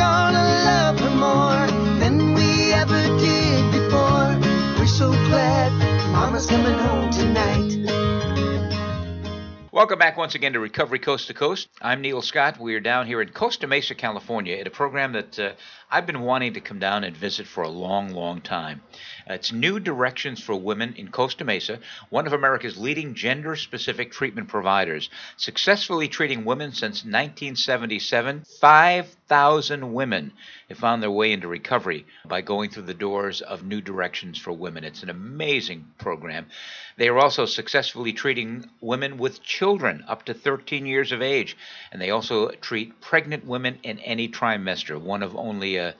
gonna love her more than we ever did before. We're so glad Mama's coming home tonight. Welcome back once again to Recovery Coast to Coast. I'm Neil Scott. We are down here in Costa Mesa, California, at a program that uh, I've been wanting to come down and visit for a long, long time. Uh, it's New Directions for Women in Costa Mesa, one of America's leading gender specific treatment providers, successfully treating women since 1977. 5,000 women have found their way into recovery by going through the doors of New Directions for Women. It's an amazing program. They are also successfully treating women with children up to 13 years of age, and they also treat pregnant women in any trimester, one of only a,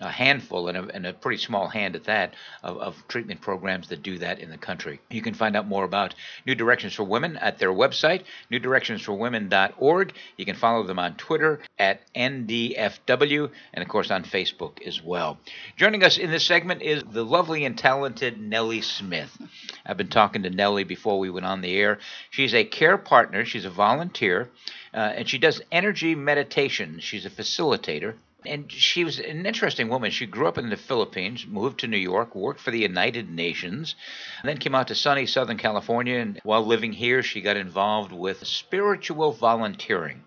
a handful, and a, and a pretty small hand at that, of, of treatment programs that do that in the country. You can find out more about New Directions for Women at their website, newdirectionsforwomen.org. You can follow them on Twitter at NDFW, and of course on Facebook as well. Joining us in this segment is the lovely and talented Nelli Smith. I've been talking to Nelli before we went on the air. She's a care partner, she's a volunteer, uh, and she does energy meditation. She's a facilitator. And she was an interesting woman. She grew up in the Philippines, moved to New York, worked for the United Nations, and then came out to sunny Southern California. And while living here, she got involved with spiritual volunteering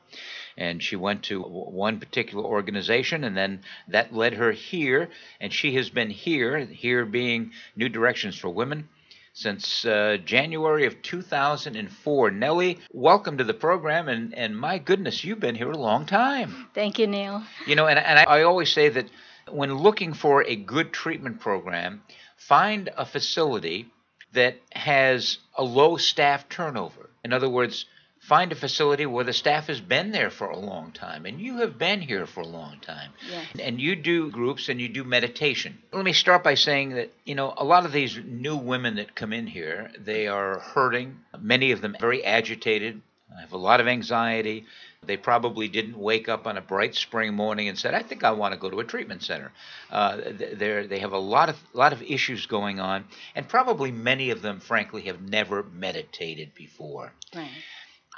and she went to one particular organization and then that led her here and she has been here here being new directions for women since uh, january of 2004 nelli welcome to the program and, and my goodness you've been here a long time. Thank you, Neil. you know and, and I, I always say that when looking for a good treatment program find a facility that has a low staff turnover. In other words find a facility where the staff has been there for a long time and you have been here for a long time. Yes. and you do groups and you do meditation. Let me start by saying that you know a lot of these new women that come in here they are hurting many of them very agitated have a lot of anxiety. They probably didn't wake up on a bright spring morning and said i think i want to go to a treatment center. Uh, they have a lot of lot of issues going on and probably many of them frankly have never meditated before. Right.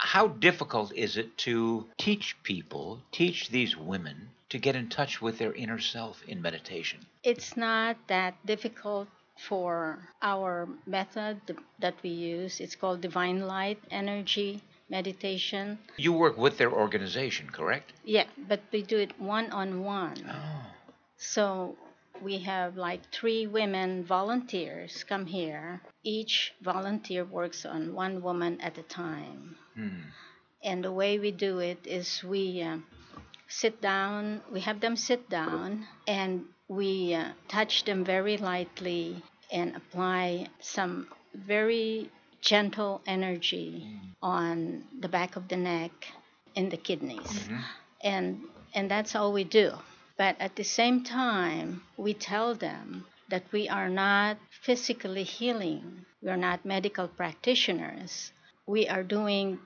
How difficult is it to teach people, teach these women to get in touch with their inner self in meditation? It's not that difficult for our method that we use. It's called Divine Light Energy Meditation. You work with their organization, correct? Yeah, but we do it one on one. Oh. So we have like three women volunteers come here. Each volunteer works on one woman at a time. Hmm. And the way we do it is we uh, sit down, we have them sit down, and we uh, touch them very lightly and apply some very gentle energy on the back of the neck and the kidneys. And, and that's all we do. But at the same time, we tell them that we are not physically healing, we are not medical practitioners. We are doing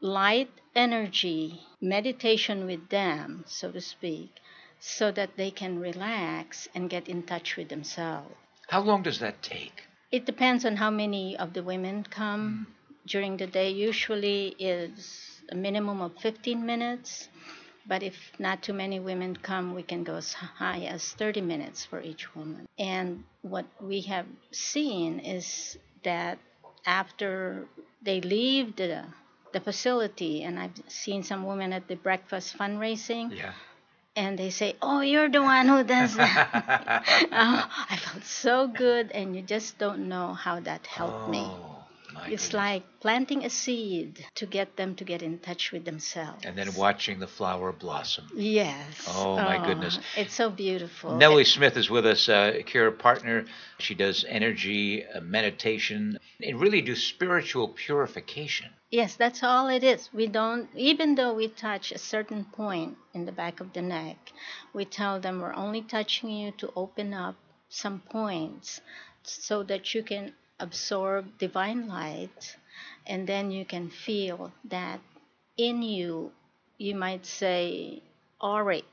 light energy meditation with them, so to speak, so that they can relax and get in touch with themselves. How long does that take? It depends on how many of the women come mm. during the day. Usually is a minimum of 15 minutes, but if not too many women come, we can go as high as 30 minutes for each woman. And what we have seen is that after they leave the the facility, and I've seen some women at the breakfast fundraising, Yeah. and they say, "Oh, you're the one who does that." oh, I felt so good, and you just don't know how that helped me. Oh. Oh, my It's goodness. like planting a seed to get them to get in touch with themselves. And then watching the flower blossom. Yes. Oh, my goodness. It's so beautiful. Nelli Smith is with us, uh, a care partner. She does energy, uh, meditation, and really do spiritual purification. Yes, that's all it is. We don't, even though we touch a certain point in the back of the neck, we tell them we're only touching you to open up some points so that you can absorb divine light and then you can feel that in you, you might say auric,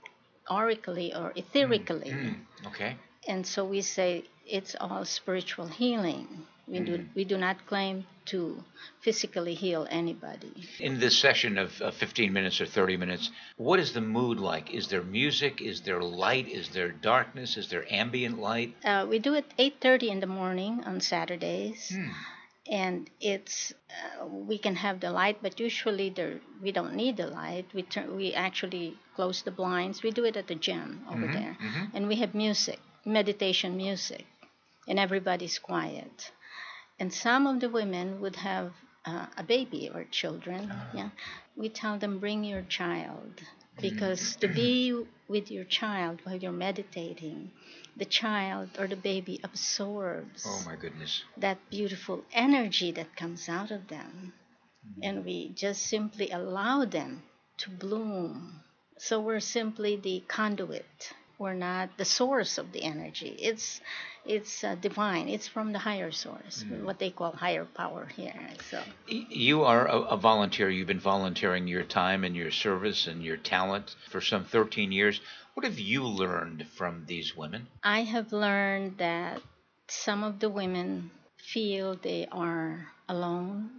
aurically or etherically. Hmm. Okay. And so we say it's all spiritual healing. We do we do not claim to physically heal anybody. In this session of, of 15 minutes or 30 minutes, what is the mood like? Is there music? Is there light? Is there darkness? Is there ambient light? Uh, we do it 8:30 in the morning on Saturdays. Hmm. and it's uh, we can have the light but usually there we don't need the light we turn we actually close the blinds we do it at the gym over Mhm, there mhm. and we have music meditation music and everybody's quiet and some of the women would have uh, a baby or children ah. yeah we tell them bring your child mm. because to be with your child while you're meditating the child or the baby absorbs Oh my goodness. that beautiful energy that comes out of them. Mm. And we just simply allow them to bloom. So we're simply the conduit. We're not the source of the energy. It's it's uh, divine. It's from the higher source, what they call higher power here. So You are a, a volunteer. You've been volunteering your time and your service and your talent for some 13 years. What have you learned from these women? I have learned that some of the women feel they are alone,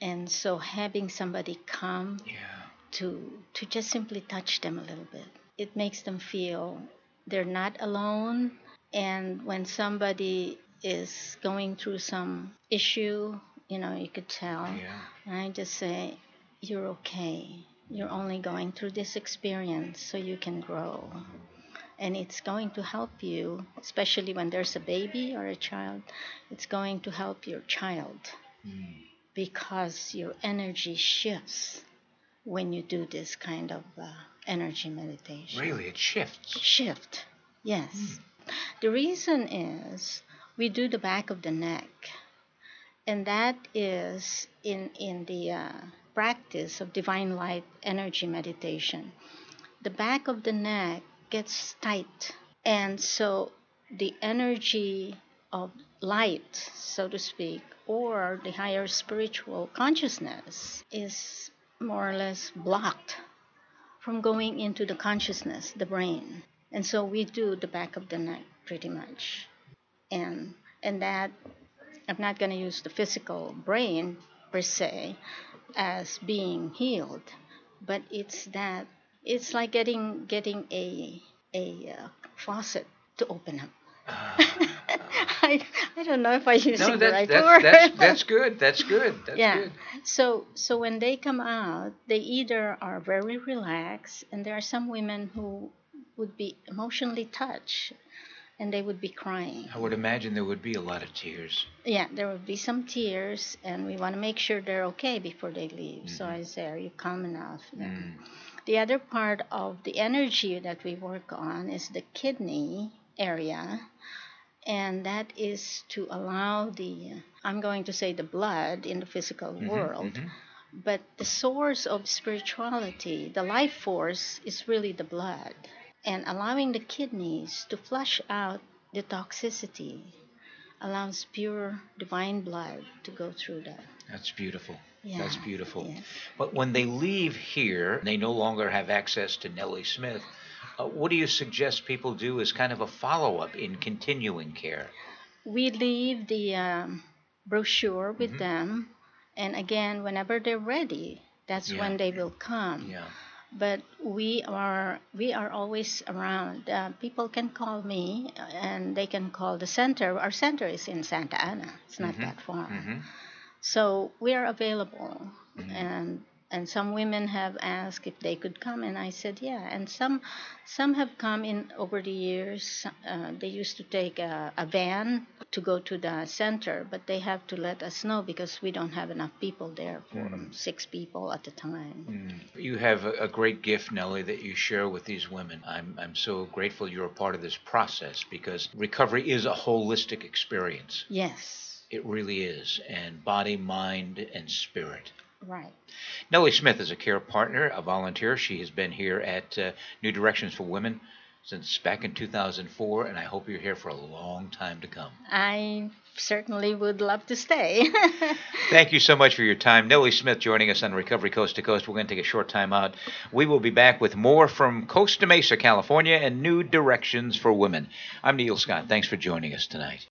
and so having somebody come Yeah. to to just simply touch them a little bit. It makes them feel they're not alone and when somebody is going through some issue, you know, you could tell. Yeah. And I just say, You're okay. You're only going through this experience so you can grow. And it's going to help you, especially when there's a baby or a child, it's going to help your child because your energy shifts when you do this kind of uh, energy meditation. Really, it shifts. Shift, yes. The reason is we do the back of the neck, and that is in in the uh, practice of divine light energy meditation. The back of the neck gets tight, and so the energy of light, so to speak, or the higher spiritual consciousness is more or less blocked from going into the consciousness, the brain. And so we do the back of the neck pretty much. And and that I'm not going to use the physical brain per se as being healed, but it's that it's like getting getting a a uh, faucet to open up. I, I don't know if I'm using No, the that, right that, word. that's, that's good. That's good. That's yeah. good. So so when they come out, they either are very relaxed, and there are some women who would be emotionally touched, and they would be crying. I would imagine there would be a lot of tears. Yeah, there would be some tears, and we want to make sure they're okay before they leave. So I say, "Are you calm enough?" Mm. The other part of the energy that we work on is the kidney area, and that is to allow the I'm going to say the blood in the physical world. mhm. But the source of spirituality, the life force, is really the blood. And allowing the kidneys to flush out the toxicity allows pure divine blood to go through that. That's beautiful. Yeah, That's beautiful. yes. But when they leave here, they no longer have access to Nelli Smith. Uh, what do you suggest people do as kind of a follow up in continuing care? We leave the um, brochure with them, and again, whenever they're ready, that's Yeah. when they will come. Yeah. but we are we are always around. Uh, people can call me, and they can call the center. Our center is in Santa Ana. It's not that far, hmm so we are available. And and some women have asked if they could come, and I said yeah. And some some have come in over the years. Uh, they used to take a, a van to go to the center, but they have to let us know because we don't have enough people there for six people at a time. Mm. You have a, a great gift, Nelli, that you share with these women. I'm, I'm so grateful you're a part of this process because recovery is a holistic experience. Yes. It really is. And body, mind, and spirit. Right. Nelli Smith is a care partner, a volunteer. She has been here at uh, New Directions for Women since back in 2004, and I hope you're here for a long time to come. I certainly would love to stay. Thank you so much for your time. Nelli Smith joining us on Recovery Coast to Coast. We're going to take a short time out. We will be back with more from Costa Mesa, California, and New Directions for Women. I'm Neil Scott. Thanks for joining us tonight.